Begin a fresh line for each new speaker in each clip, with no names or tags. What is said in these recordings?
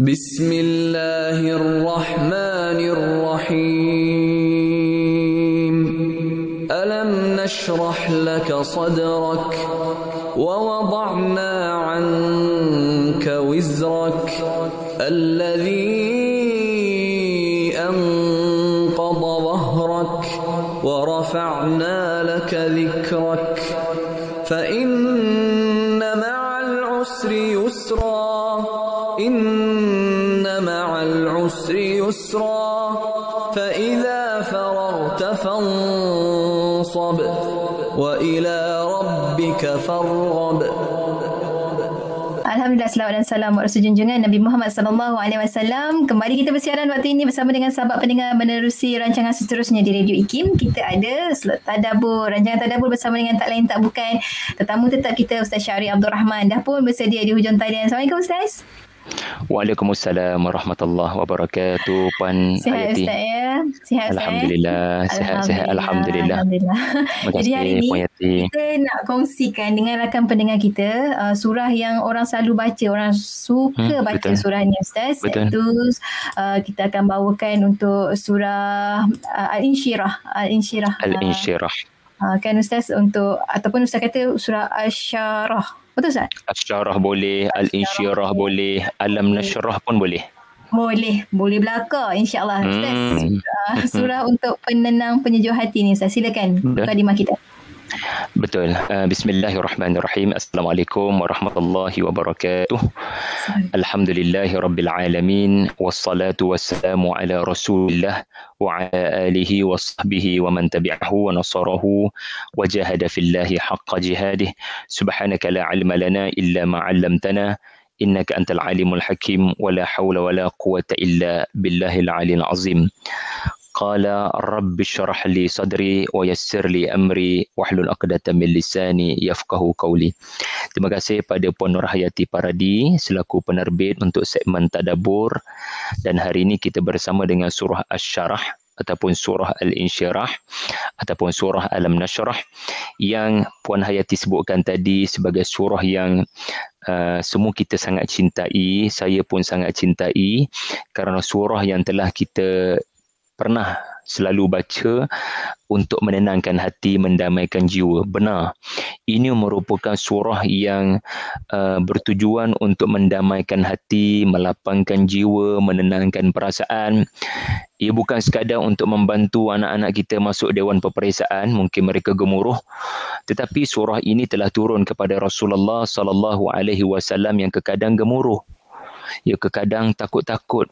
بسم الله الرحمن الرحيم ألم نشرح لك صدرك ووضعنا عنك وزرك الذي أنقض ظهرك ورفعنا لك ذكرك فإن يسرا فإذا فرغت فانصب وإلى ربك فارغب
Alhamdulillah selawat dan salam buat Rasul junjungan Nabi Muhammad sallallahu alaihi wasallam. Kembali kita bersiaran waktu ini bersama dengan sahabat pendengar menerusi rancangan seterusnya di Radio IKIM. Kita ada slot tadabbur, rancangan tadabbur bersama dengan tak lain tak bukan tetamu tetap kita Ustaz Syari Abdul Rahman dah pun bersedia di hujung talian. Assalamualaikum Ustaz.
Waalaikumsalam warahmatullahi wabarakatuh Puan
Sihat
Ayati.
Ustaz ya. Sihat Ustaz.
Alhamdulillah, sihat-sihat alhamdulillah.
Alhamdulillah.
Terima
Jadi hari ini
Puan Yati.
kita nak kongsikan dengan rakan pendengar kita uh, surah yang orang selalu baca, orang suka
Hmm,
baca
betul.
surah ni Ustaz.
Betul.
Iaitu uh, kita akan bawakan untuk surah uh, Al-Insyirah. Al-Insyirah.
Al-Insyirah.
Uh, kan Ustaz untuk ataupun Ustaz kata surah Al-Syarah. Betul Ustaz?
Asyarah boleh, Al-Insyirah boleh, Alam Nashrah pun boleh.
Boleh, boleh belaka insya-Allah Ustaz.
Hmm.
Uh, surah untuk penenang penyejuk hati ni Ustaz. Silakan
Betul.
mukadimah kita.
Betul. Uh, Bismillahirrahmanirrahim. Assalamualaikum warahmatullahi wabarakatuh. Alhamdulillahi rabbil alamin wassalatu wassalamu ala Rasulillah wa ala alihi wa sahbihi wa man tabi'ahu wa nasarahu wa jahada fillahi haqqa jihadih. Subhanaka la ilma lana illa ma 'allamtana innaka antal alimul hakim wa la hawla wa la quwwata illa billahil قال رب اشرح sadri, صدري ويسر لي امري واحلل عقدة min lisani yafqahu qawli. Terima kasih pada Puan Nur Hayati Paradi selaku penerbit untuk segmen Tadabur dan hari ini kita bersama dengan surah Asy-Syarah ataupun surah Al-Insyirah ataupun surah Alam Nasyrah yang Puan Hayati sebutkan tadi sebagai surah yang Uh, semua kita sangat cintai, saya pun sangat cintai kerana surah yang telah kita pernah selalu baca untuk menenangkan hati, mendamaikan jiwa. Benar. Ini merupakan surah yang uh, bertujuan untuk mendamaikan hati, melapangkan jiwa, menenangkan perasaan. Ia bukan sekadar untuk membantu anak-anak kita masuk dewan peperiksaan, mungkin mereka gemuruh. Tetapi surah ini telah turun kepada Rasulullah sallallahu alaihi wasallam yang kekadang gemuruh. Ya kekadang takut-takut,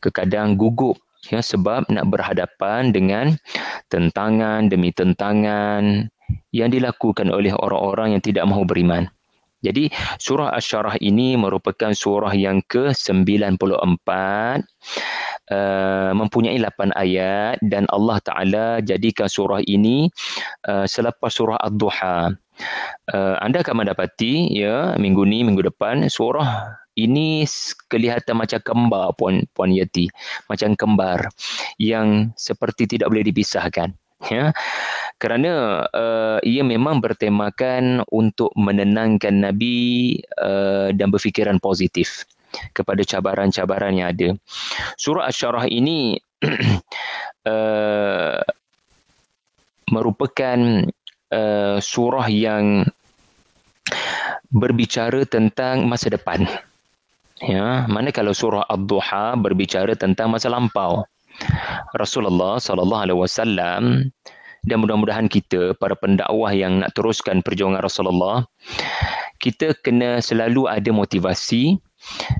kekadang gugup ya sebab nak berhadapan dengan tentangan demi tentangan yang dilakukan oleh orang-orang yang tidak mahu beriman. Jadi surah Asy-Syarah ini merupakan surah yang ke-94 uh, mempunyai 8 ayat dan Allah Taala jadikan surah ini uh, selepas surah Ad-Duha. Uh, anda akan mendapati ya minggu ni minggu depan surah ini kelihatan macam kembar puan puan Yati macam kembar yang seperti tidak boleh dipisahkan. Ya. Kerana uh, ia memang bertemakan untuk menenangkan nabi uh, dan berfikiran positif kepada cabaran-cabaran yang ada. Surah asy-syarah ini uh, merupakan uh, surah yang berbicara tentang masa depan Ya, mana kalau surah Ad-Duha berbicara tentang masa lampau. Rasulullah sallallahu alaihi wasallam dan mudah-mudahan kita para pendakwah yang nak teruskan perjuangan Rasulullah kita kena selalu ada motivasi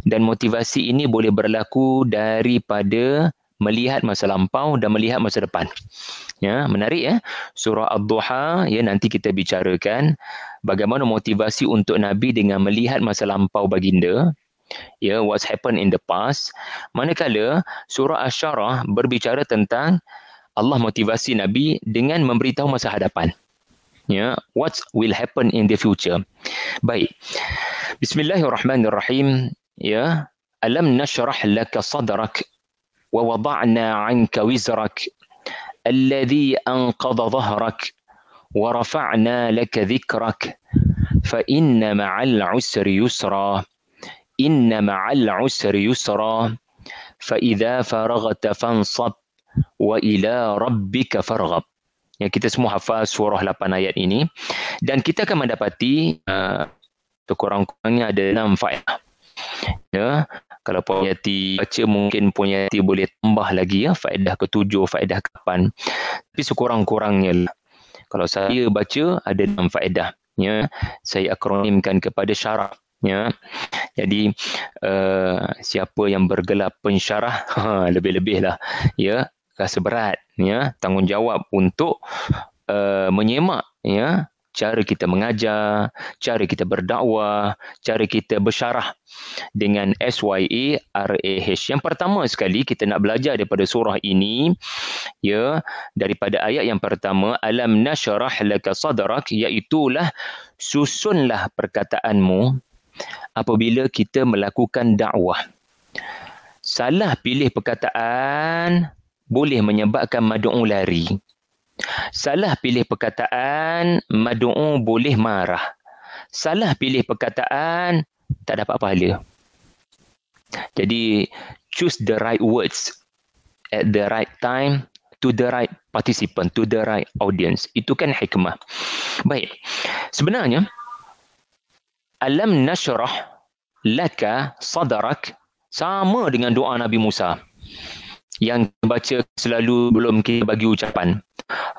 dan motivasi ini boleh berlaku daripada melihat masa lampau dan melihat masa depan. Ya, menarik ya. Surah Ad-Duha ya nanti kita bicarakan bagaimana motivasi untuk Nabi dengan melihat masa lampau baginda ya what's happened in the past? Manakala surah asy-syarah berbicara tentang Allah motivasi nabi dengan memberitahu masa hadapan. Ya what will happen in the future? Baik. Bismillahirrahmanirrahim. Ya alam nashrah laka sadrak wa wada'na 'anka wizrak alladhi anqadha dhahrak wa rafa'na laka dhikrak fa inna ma'al 'usri yusra inna ma'al usri yusra fa idza faraghta fansab wa ila rabbika farghab. Yang kita semua hafal surah 8 ayat ini. Dan kita akan mendapati uh, kurang-kurangnya ada enam faedah. Ya kalau Puan Yati baca mungkin Puan Yati boleh tambah lagi ya faedah ketujuh faedah kapan tapi sekurang-kurangnya lah. kalau saya baca ada enam faedah ya. Saya akronimkan kepada syarat ya jadi uh, siapa yang bergelar pensyarah lebih-lebih lah ya rasa berat ya tanggungjawab untuk uh, menyemak ya cara kita mengajar, cara kita berdakwah, cara kita bersyarah dengan SYA RAH. Yang pertama sekali kita nak belajar daripada surah ini ya daripada ayat yang pertama alam nashrah laka sadrak iaitu lah susunlah perkataanmu apabila kita melakukan dakwah. Salah pilih perkataan boleh menyebabkan madu'u lari. Salah pilih perkataan, madu'u boleh marah. Salah pilih perkataan, tak dapat pahala. Jadi, choose the right words at the right time to the right participant, to the right audience. Itu kan hikmah. Baik. Sebenarnya, alam nashrah laka sadarak sama dengan doa Nabi Musa. Yang baca selalu belum kita bagi ucapan.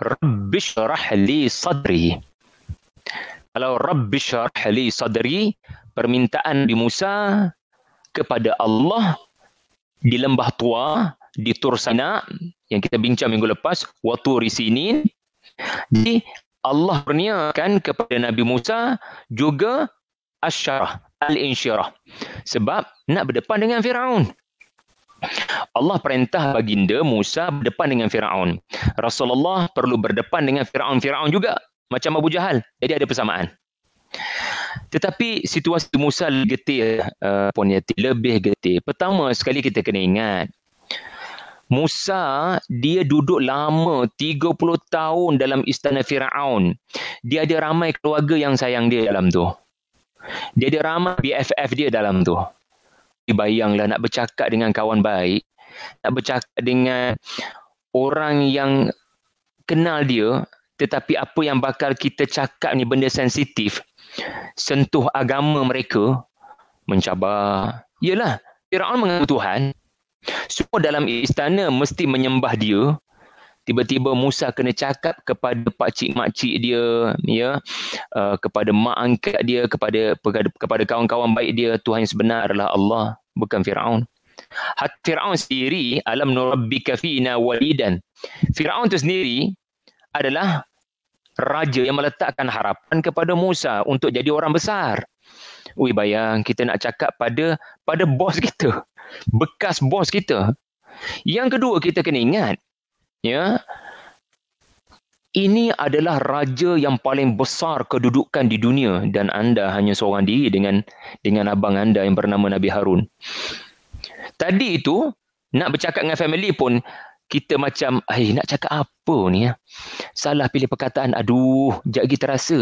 Rabbi syarah li sadri. Kalau Rabbi syarah li sadri permintaan di Musa kepada Allah di lembah tua di Tursana yang kita bincang minggu lepas waktu risinin jadi Allah berniakan kepada Nabi Musa juga asyarah al-insyirah sebab nak berdepan dengan Firaun Allah perintah baginda Musa berdepan dengan Firaun. Rasulullah perlu berdepan dengan Firaun Firaun juga macam Abu Jahal. Jadi ada persamaan. Tetapi situasi Musa getir uh, Puan Yati, lebih getir. Pertama sekali kita kena ingat Musa dia duduk lama 30 tahun dalam istana Firaun. Dia ada ramai keluarga yang sayang dia dalam tu. Dia ada ramai BFF dia dalam tu. Bayanglah nak bercakap dengan kawan baik, nak bercakap dengan orang yang kenal dia, tetapi apa yang bakal kita cakap ni benda sensitif, sentuh agama mereka, mencabar. Yalah, Fir'aun mengaku Tuhan, semua dalam istana mesti menyembah dia, tiba-tiba Musa kena cakap kepada pak cik mak cik dia ya uh, kepada mak angkat dia kepada kepada kawan-kawan baik dia Tuhan yang sebenar adalah Allah bukan Firaun. Hat Firaun sendiri alam nurabbika fina walidan. Firaun itu sendiri adalah raja yang meletakkan harapan kepada Musa untuk jadi orang besar. Ui bayang kita nak cakap pada pada bos kita bekas bos kita. Yang kedua kita kena ingat ya ini adalah raja yang paling besar kedudukan di dunia dan anda hanya seorang diri dengan dengan abang anda yang bernama Nabi Harun. Tadi itu nak bercakap dengan family pun kita macam eh nak cakap apa ni ya? Salah pilih perkataan. Aduh, jap lagi terasa.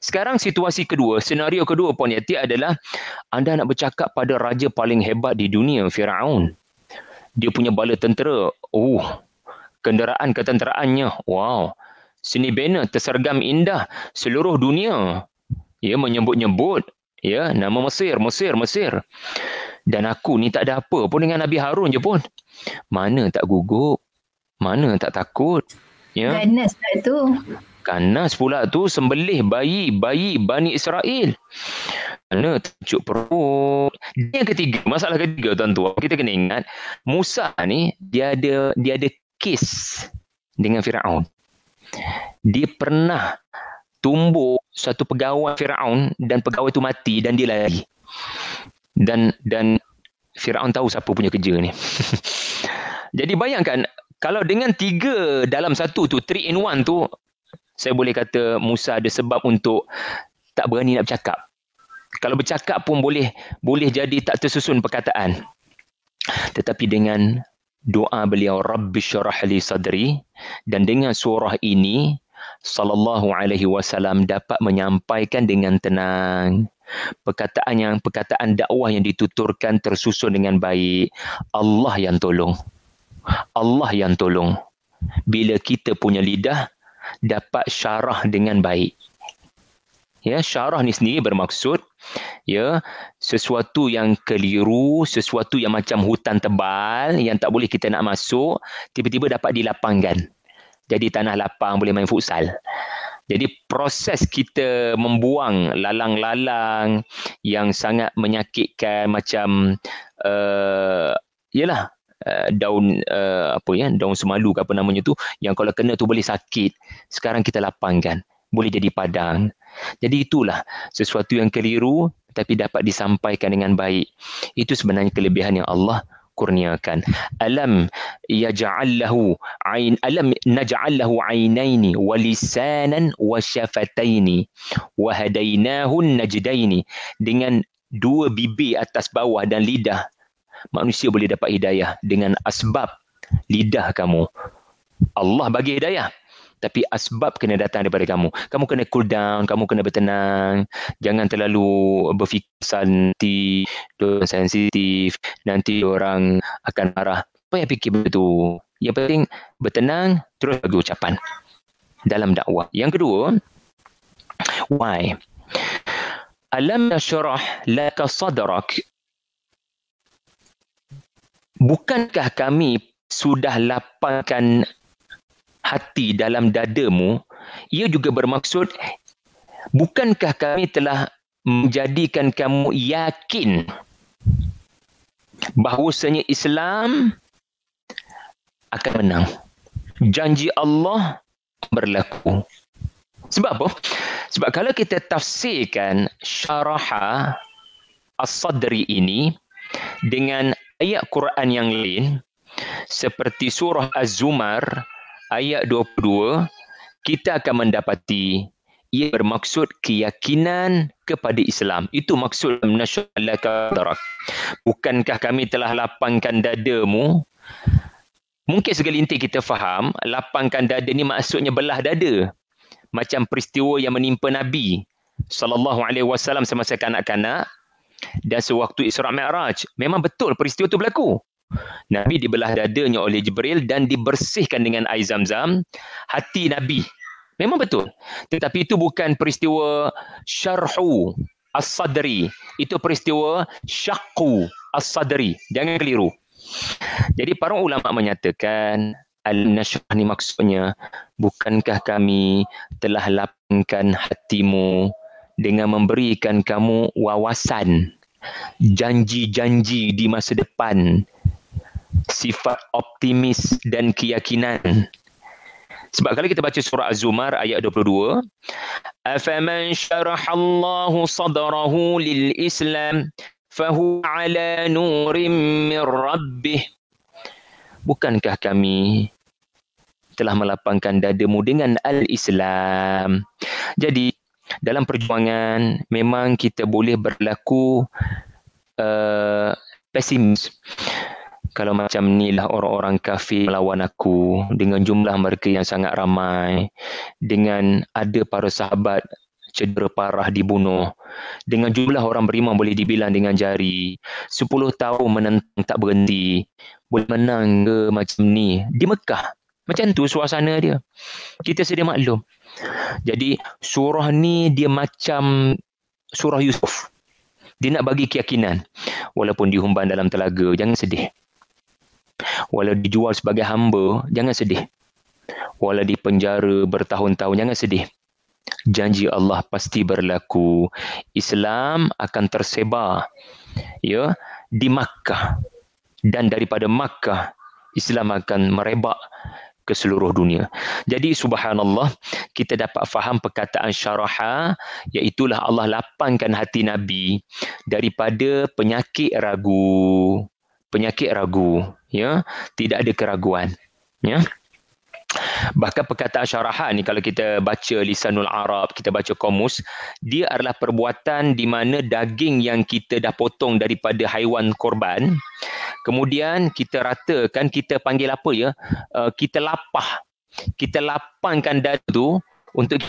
Sekarang situasi kedua, senario kedua pun Yati adalah anda nak bercakap pada raja paling hebat di dunia, Firaun. Dia punya bala tentera. Oh, kenderaan ketenteraannya. Wow. Seni banner tersergam indah seluruh dunia. Ya menyebut-nyebut ya nama Mesir, Mesir, Mesir. Dan aku ni tak ada apa pun dengan Nabi Harun je pun. Mana tak gugup? Mana tak takut?
Ya. Ganas pula tu.
Ganas pula tu sembelih bayi, bayi Bani Israel. Mana tujuk perut. Yang ketiga, masalah ketiga tuan-tuan. Kita kena ingat, Musa ni dia ada dia ada kes dengan Firaun. Dia pernah tumbuk satu pegawai Firaun dan pegawai itu mati dan dia lari. Dan dan Firaun tahu siapa punya kerja ni. Jadi bayangkan kalau dengan tiga dalam satu tu, three in one tu, saya boleh kata Musa ada sebab untuk tak berani nak bercakap. Kalau bercakap pun boleh boleh jadi tak tersusun perkataan. Tetapi dengan doa beliau Rabbi syarah li sadri dan dengan surah ini sallallahu alaihi wasallam dapat menyampaikan dengan tenang. Perkataan yang perkataan dakwah yang dituturkan tersusun dengan baik. Allah yang tolong. Allah yang tolong. Bila kita punya lidah dapat syarah dengan baik. Ya syarah ni sendiri bermaksud ya sesuatu yang keliru sesuatu yang macam hutan tebal yang tak boleh kita nak masuk tiba-tiba dapat dilapangkan. Jadi tanah lapang boleh main futsal. Jadi proses kita membuang lalang-lalang yang sangat menyakitkan macam uh, yalah uh, daun uh, apa ya daun semalu ke apa namanya tu yang kalau kena tu boleh sakit. Sekarang kita lapangkan. Boleh jadi padang jadi itulah sesuatu yang keliru tapi dapat disampaikan dengan baik. Itu sebenarnya kelebihan yang Allah kurniakan. Alam yaj'al lahu ain alam naj'al lahu ainaini wa lisanan wa syafataini wa hadainahu najdaini. Dengan dua bibir atas bawah dan lidah manusia boleh dapat hidayah dengan asbab lidah kamu. Allah bagi hidayah tapi asbab kena datang daripada kamu. Kamu kena cool down, kamu kena bertenang. Jangan terlalu berfikir nanti sensitif, nanti orang akan marah. Apa yang fikir begitu? Yang penting bertenang, terus bagi ucapan dalam dakwah. Yang kedua, why? Alam nashrah laka sadrak. Bukankah kami sudah lapangkan hati dalam dadamu, ia juga bermaksud bukankah kami telah menjadikan kamu yakin bahawasanya Islam akan menang. Janji Allah berlaku. Sebab apa? Sebab kalau kita tafsirkan syaraha as-sadri ini dengan ayat Quran yang lain seperti surah Az-Zumar ayat 22 kita akan mendapati ia bermaksud keyakinan kepada Islam. Itu maksud nasyallaka darak. Bukankah kami telah lapangkan dadamu? Mungkin segelintir kita faham, lapangkan dada ni maksudnya belah dada. Macam peristiwa yang menimpa Nabi sallallahu alaihi wasallam semasa kanak-kanak dan sewaktu Isra Mi'raj. Memang betul peristiwa itu berlaku. Nabi dibelah dadanya oleh Jibril dan dibersihkan dengan air zam-zam. Hati Nabi. Memang betul. Tetapi itu bukan peristiwa syarhu as-sadri. Itu peristiwa syakku as-sadri. Jangan keliru. Jadi para ulama menyatakan al-nashrah ni maksudnya bukankah kami telah lapangkan hatimu dengan memberikan kamu wawasan janji-janji di masa depan sifat optimis dan keyakinan. Sebab kalau kita baca surah Az-Zumar ayat 22, "Afaman syaraha Allah sadrahu lil Islam fahu ala nurim min rabbih." Bukankah kami telah melapangkan dadamu dengan al-Islam? Jadi dalam perjuangan memang kita boleh berlaku uh, pesimis kalau macam ni lah orang-orang kafir melawan aku dengan jumlah mereka yang sangat ramai dengan ada para sahabat cedera parah dibunuh dengan jumlah orang beriman boleh dibilang dengan jari 10 tahun menentang tak berhenti boleh menang ke macam ni di Mekah macam tu suasana dia. Kita sedia maklum. Jadi surah ni dia macam surah Yusuf. Dia nak bagi keyakinan walaupun dihumban dalam telaga jangan sedih Walau dijual sebagai hamba, jangan sedih. Walau di penjara bertahun-tahun, jangan sedih. Janji Allah pasti berlaku. Islam akan tersebar ya di Makkah dan daripada Makkah Islam akan merebak ke seluruh dunia. Jadi subhanallah kita dapat faham perkataan syaraha iaitu Allah lapangkan hati Nabi daripada penyakit ragu penyakit ragu ya. Tidak ada keraguan ya. Bahkan perkataan syarahan ni kalau kita baca lisanul arab kita baca komus dia adalah perbuatan di mana daging yang kita dah potong daripada haiwan korban kemudian kita ratakan kita panggil apa ya uh, kita lapah. Kita lapangkan dada tu untuk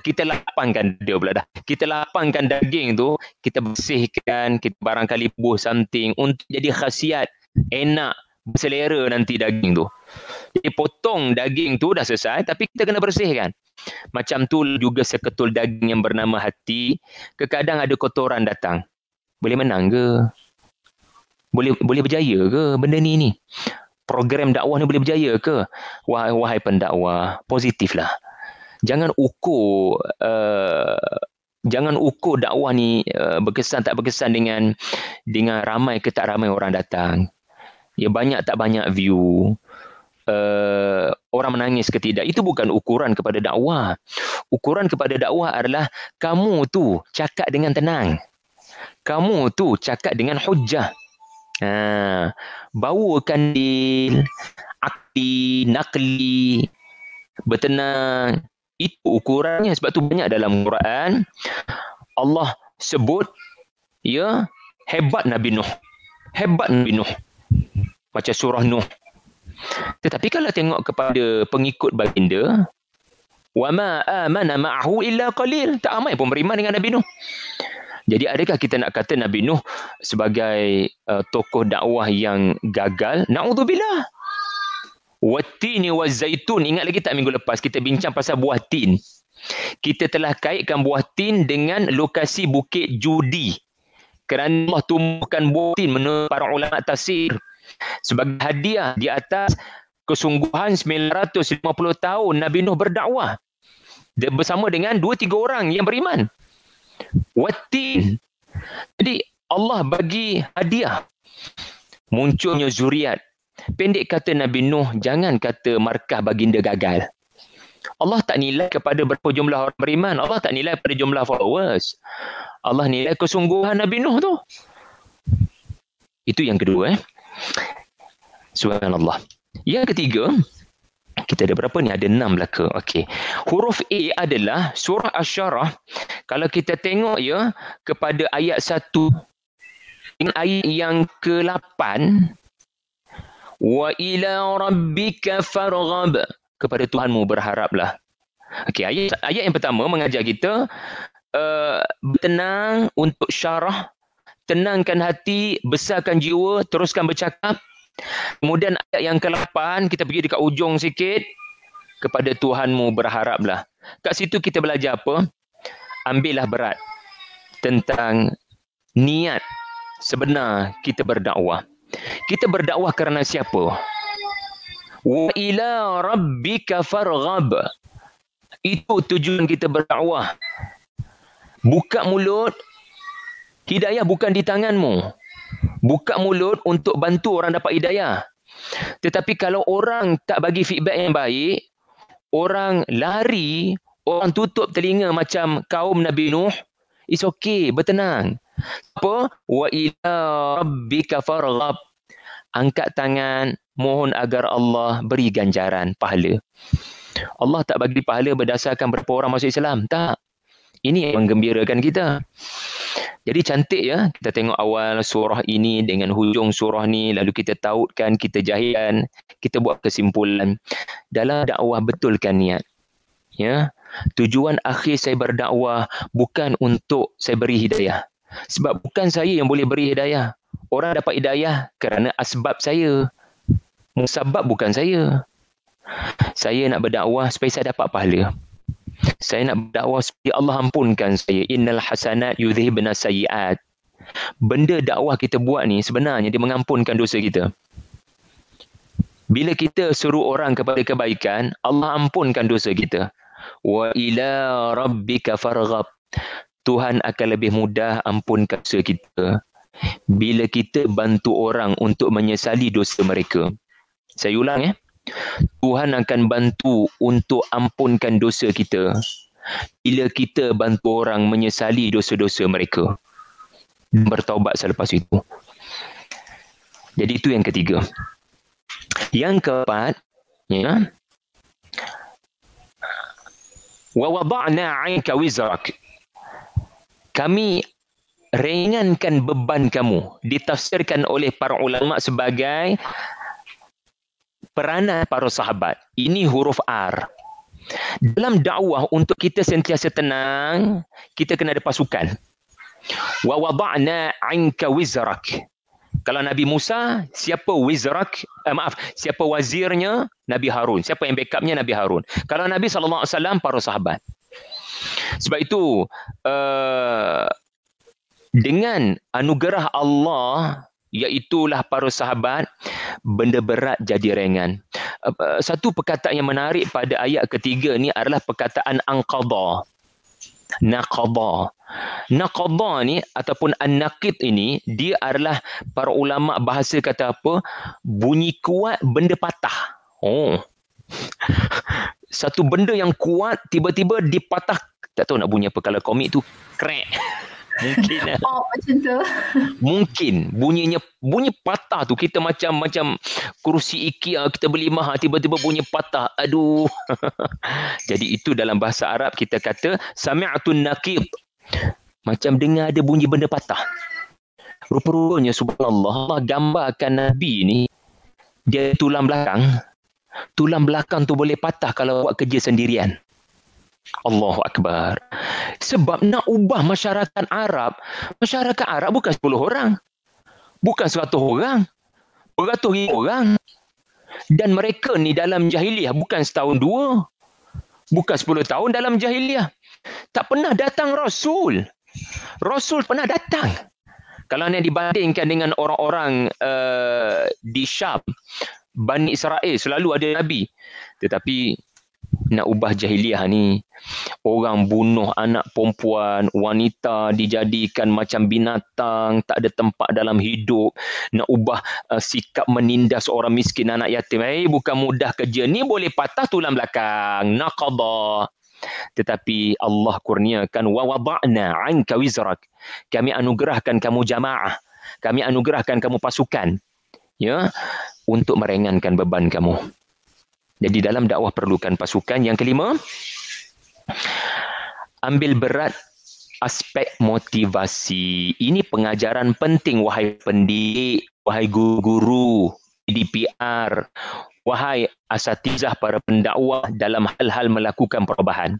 kita lapangkan dia pula dah. Kita lapangkan daging tu, kita bersihkan, kita barangkali buh something untuk jadi khasiat enak berselera nanti daging tu. Jadi potong daging tu dah selesai tapi kita kena bersihkan. Macam tu juga seketul daging yang bernama hati, kekadang ada kotoran datang. Boleh menang ke? Boleh boleh berjaya ke benda ni ni? Program dakwah ni boleh berjaya ke? Wahai, wahai pendakwah, positiflah jangan ukur uh, jangan ukur dakwah ni uh, berkesan tak berkesan dengan dengan ramai ke tak ramai orang datang. Ya banyak tak banyak view. Uh, orang menangis ke tidak itu bukan ukuran kepada dakwah. Ukuran kepada dakwah adalah kamu tu cakap dengan tenang. Kamu tu cakap dengan hujah. Ha, bawakan di akli, nakli, bertenang, itu ukurannya sebab tu banyak dalam Quran Allah sebut ya hebat Nabi Nuh. Hebat Nabi Nuh. Macam surah Nuh. Tetapi kalau tengok kepada pengikut baginda wa ma amana ma'ahu illa qalil. Tak ramai pun beriman dengan Nabi Nuh. Jadi adakah kita nak kata Nabi Nuh sebagai uh, tokoh dakwah yang gagal? Na'udzubillah. Watini wa zaitun. Ingat lagi tak minggu lepas kita bincang pasal buah tin. Kita telah kaitkan buah tin dengan lokasi Bukit Judi. Kerana Allah tumbuhkan buah tin menurut para ulama tafsir. Sebagai hadiah di atas kesungguhan 950 tahun Nabi Nuh berdakwah. Bersama dengan dua tiga orang yang beriman. Watin. Jadi Allah bagi hadiah. Munculnya zuriat Pendek kata Nabi Nuh, jangan kata markah baginda gagal. Allah tak nilai kepada berapa jumlah orang beriman. Allah tak nilai pada jumlah followers. Allah nilai kesungguhan Nabi Nuh tu. Itu yang kedua. Eh. Subhanallah. Yang ketiga, kita ada berapa ni? Ada enam belaka. Okey. Huruf A adalah surah Asyarah. Kalau kita tengok ya, kepada ayat satu, ayat yang ke-8, wa ila rabbika farghab. Kepada Tuhanmu berharaplah. Okey ayat ayat yang pertama mengajar kita uh, bertenang untuk syarah. Tenangkan hati besarkan jiwa teruskan bercakap. Kemudian ayat yang ke-8 kita pergi dekat ujung sikit. Kepada Tuhanmu berharaplah. Kat situ kita belajar apa? Ambillah berat tentang niat sebenar kita berdakwah kita berdakwah kerana siapa? Wa ila rabbika farghab. Itu tujuan kita berdakwah. Buka mulut. Hidayah bukan di tanganmu. Buka mulut untuk bantu orang dapat hidayah. Tetapi kalau orang tak bagi feedback yang baik, orang lari, orang tutup telinga macam kaum Nabi Nuh, it's okay, bertenang. Apa? Wa ila rabbika farghab. Angkat tangan, mohon agar Allah beri ganjaran pahala. Allah tak bagi pahala berdasarkan berapa orang masuk Islam. Tak. Ini yang menggembirakan kita. Jadi cantik ya, kita tengok awal surah ini dengan hujung surah ni, lalu kita tautkan, kita jahilkan, kita buat kesimpulan. Dalam dakwah betulkan niat. Ya, tujuan akhir saya berdakwah bukan untuk saya beri hidayah. Sebab bukan saya yang boleh beri hidayah. Orang dapat hidayah kerana asbab saya. Musabab bukan saya. Saya nak berdakwah supaya saya dapat pahala. Saya nak berdakwah supaya Allah ampunkan saya. Innal hasanat yudhibna sayiat. Benda dakwah kita buat ni sebenarnya dia mengampunkan dosa kita. Bila kita suruh orang kepada kebaikan, Allah ampunkan dosa kita. Wa ila rabbika farghab. Tuhan akan lebih mudah ampun dosa kita bila kita bantu orang untuk menyesali dosa mereka. Saya ulang ya. Tuhan akan bantu untuk ampunkan dosa kita bila kita bantu orang menyesali dosa-dosa mereka. Bertaubat selepas itu. Jadi itu yang ketiga. Yang keempat, ya. Wa wada'na 'anka wizrak kami ringankan beban kamu ditafsirkan oleh para ulama sebagai peranan para sahabat ini huruf R Dalam dakwah untuk kita sentiasa tenang, kita kena ada pasukan. Wa wada'na 'anka wizrak. Kalau Nabi Musa, siapa wizrak? Eh, maaf, siapa wazirnya? Nabi Harun. Siapa yang backupnya? Nabi Harun. Kalau Nabi SAW, para sahabat. Sebab itu, uh, dengan anugerah Allah, iaitulah para sahabat, benda berat jadi ringan. Uh, satu perkataan yang menarik pada ayat ketiga ni adalah perkataan angqadha. Naqadha. Naqadha ni ataupun an-naqid ini dia adalah para ulama bahasa kata apa? Bunyi kuat benda patah. Oh. Satu benda yang kuat tiba-tiba dipatah tak tahu nak bunyi apa. Kalau komik tu crack. Mungkin
eh. Oh macam tu.
Mungkin. Bunyinya Bunyi patah tu. Kita macam Macam Kerusi IKEA Kita beli mahal Tiba-tiba bunyi patah. Aduh. Jadi itu dalam bahasa Arab Kita kata Sami'atun nakib Macam dengar ada bunyi benda patah. Rupa-rupanya Subhanallah Allah gambarkan Nabi ni Dia tulang belakang. Tulang belakang tu boleh patah Kalau buat kerja sendirian Allahu Akbar. Sebab nak ubah masyarakat Arab, masyarakat Arab bukan 10 orang. Bukan 100 orang. Beratus ribu orang. Dan mereka ni dalam jahiliah bukan setahun dua. Bukan 10 tahun dalam jahiliah. Tak pernah datang Rasul. Rasul pernah datang. Kalau ni dibandingkan dengan orang-orang uh, di Syam, Bani Israel selalu ada Nabi. Tetapi nak ubah jahiliah ni. Orang bunuh anak perempuan wanita dijadikan macam binatang tak ada tempat dalam hidup nak ubah uh, sikap menindas orang miskin anak yatim. Eh bukan mudah kerja. Ni boleh patah tulang belakang. Naqada tetapi Allah kurniakan wa wada'na 'anka wizrak. Kami anugerahkan kamu jamaah. Kami anugerahkan kamu pasukan. Ya untuk meringankan beban kamu jadi dalam dakwah perlukan pasukan. Yang kelima, ambil berat aspek motivasi. Ini pengajaran penting wahai pendidik, wahai guru-guru, DPR, wahai asatizah para pendakwah dalam hal-hal melakukan perubahan.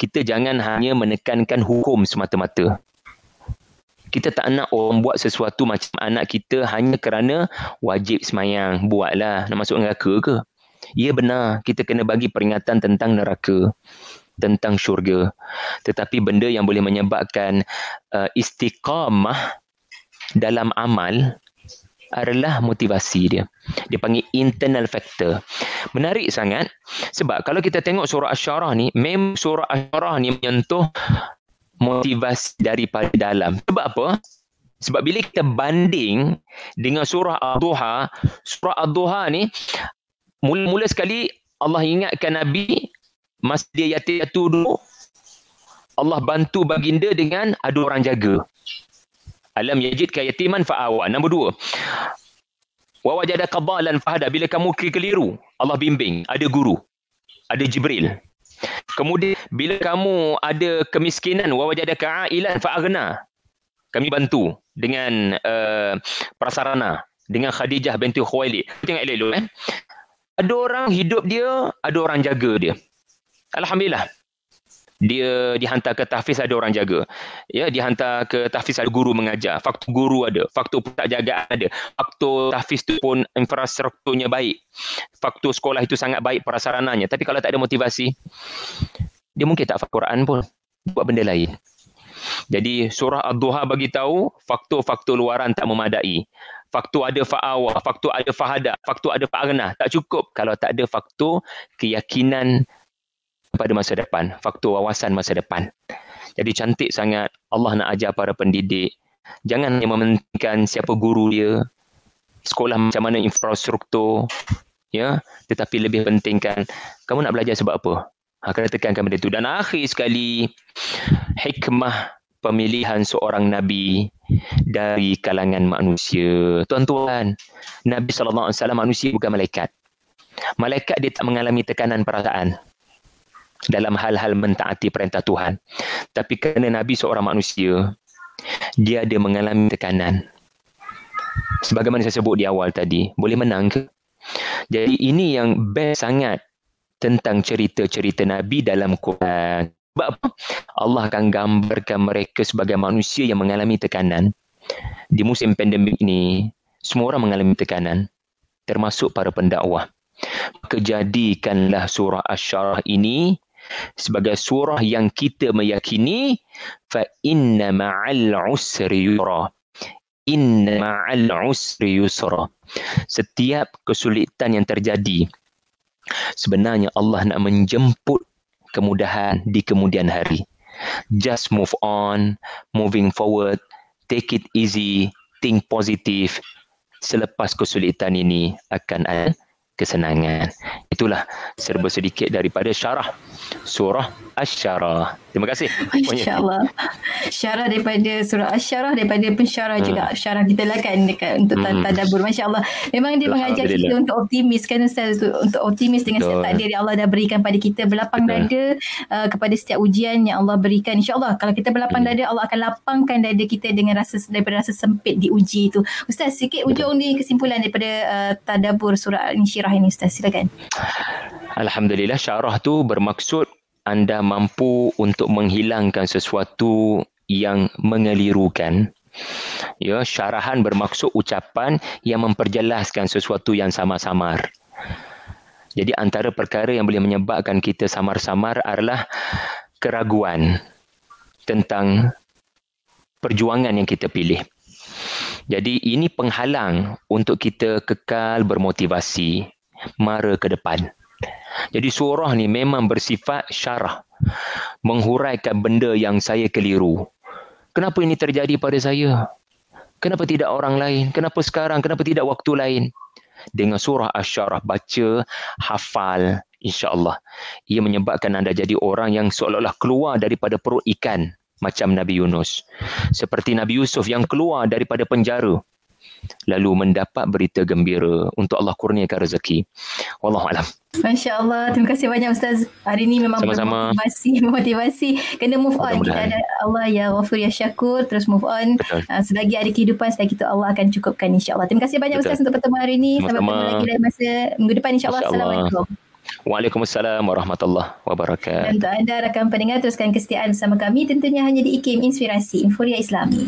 Kita jangan hanya menekankan hukum semata-mata. Kita tak nak orang buat sesuatu macam anak kita hanya kerana wajib semayang. Buatlah. Nak masuk neraka ke? Ya benar, kita kena bagi peringatan tentang neraka, tentang syurga. Tetapi benda yang boleh menyebabkan uh, istiqamah dalam amal adalah motivasi dia. Dia panggil internal factor. Menarik sangat sebab kalau kita tengok surah Asy-Syarah ni, mem surah Asy-Syarah ni menyentuh motivasi daripada dalam. Sebab apa? Sebab bila kita banding dengan surah Ad-Duha, surah Ad-Duha ni mula-mula sekali Allah ingatkan Nabi masa dia yatim piatu dulu Allah bantu baginda dengan ada orang jaga. Alam yajid ka yatiman fa'awa. Nombor dua. Wa wajada qadalan fahada. Bila kamu keliru, Allah bimbing. Ada guru. Ada Jibril. Kemudian, bila kamu ada kemiskinan, wa wajada ka'ailan fa'agna. Kami bantu dengan uh, prasarana. Dengan Khadijah binti Khuwaili. Tengok elok-elok. Eh? Ada orang hidup dia, ada orang jaga dia. Alhamdulillah. Dia dihantar ke tahfiz ada orang jaga. Ya, dihantar ke tahfiz ada guru mengajar. Faktor guru ada, faktor pusat jagaan ada. Faktor tahfiz tu pun infrastrukturnya baik. Faktor sekolah itu sangat baik prasarananya. Tapi kalau tak ada motivasi, dia mungkin tak faham Quran pun. Buat benda lain. Jadi surah Ad-Duha bagi tahu faktor-faktor luaran tak memadai faktor ada fa'awa, faktor ada fahada, faktor ada fa'agna. Tak cukup kalau tak ada faktor keyakinan pada masa depan, faktor wawasan masa depan. Jadi cantik sangat Allah nak ajar para pendidik. Jangan hanya mementingkan siapa guru dia, sekolah macam mana infrastruktur, ya, tetapi lebih pentingkan kamu nak belajar sebab apa? Ha, kena tekankan benda itu. Dan akhir sekali, hikmah pemilihan seorang Nabi dari kalangan manusia. Tuan-tuan, Nabi SAW manusia bukan malaikat. Malaikat dia tak mengalami tekanan perasaan dalam hal-hal mentaati perintah Tuhan. Tapi kerana Nabi seorang manusia, dia ada mengalami tekanan. Sebagaimana saya sebut di awal tadi, boleh menang ke? Jadi ini yang best sangat tentang cerita-cerita Nabi dalam Quran. Sebab apa? Allah akan gambarkan mereka sebagai manusia yang mengalami tekanan. Di musim pandemik ini, semua orang mengalami tekanan. Termasuk para pendakwah. Kejadikanlah surah Ash-Sharah ini sebagai surah yang kita meyakini fa inna ma'al usri yusra inna ma'al usri yusra setiap kesulitan yang terjadi sebenarnya Allah nak menjemput kemudahan di kemudian hari. Just move on, moving forward, take it easy, think positive. Selepas kesulitan ini akan ada kesenangan. Itulah serba sedikit daripada syarah surah Asy-Syarah. Terima kasih.
Masya-Allah. Syarah daripada surah Asy-Syarah daripada pensyarah hmm. juga syarah kita lah kan dekat untuk hmm. tadabbur. Masya-Allah. Memang dia mengajar kita untuk optimis kan Ustaz untuk, optimis dengan setiap takdir yang Allah dah berikan pada kita berlapang Betul. dada uh, kepada setiap ujian yang Allah berikan. Insya-Allah kalau kita berlapang hmm. dada Allah akan lapangkan dada kita dengan rasa daripada rasa sempit diuji itu. Ustaz sikit ujung ni kesimpulan daripada uh, tadabbur surah Al-Insyirah ini Ustaz silakan.
Alhamdulillah syarah tu bermaksud anda mampu untuk menghilangkan sesuatu yang mengelirukan. Ya, syarahan bermaksud ucapan yang memperjelaskan sesuatu yang samar-samar. Jadi antara perkara yang boleh menyebabkan kita samar-samar adalah keraguan tentang perjuangan yang kita pilih. Jadi ini penghalang untuk kita kekal bermotivasi mara ke depan. Jadi surah ni memang bersifat syarah. Menghuraikan benda yang saya keliru. Kenapa ini terjadi pada saya? Kenapa tidak orang lain? Kenapa sekarang? Kenapa tidak waktu lain? Dengan surah Asyarah baca, hafal, insya-Allah. Ia menyebabkan anda jadi orang yang seolah-olah keluar daripada perut ikan macam Nabi Yunus. Seperti Nabi Yusuf yang keluar daripada penjara lalu mendapat berita gembira untuk Allah kurniakan rezeki. Wallahu alam.
Masya-Allah. Terima kasih banyak Ustaz. Hari ini memang
Sama-sama.
motivasi, motivasi kena move on. Kita ada Allah ya Ghafur ya Syakur terus move on. Uh, selagi ada kehidupan selagi itu Allah akan cukupkan insya-Allah. Terima kasih banyak Betul. Ustaz untuk pertemuan hari ini. Sampai bertemu lagi dalam masa minggu depan insya-Allah. Assalamualaikum.
Waalaikumsalam warahmatullahi wabarakatuh.
Dan untuk anda rakan pendengar teruskan kesetiaan bersama kami tentunya hanya di IKIM Inspirasi Inforia Islami.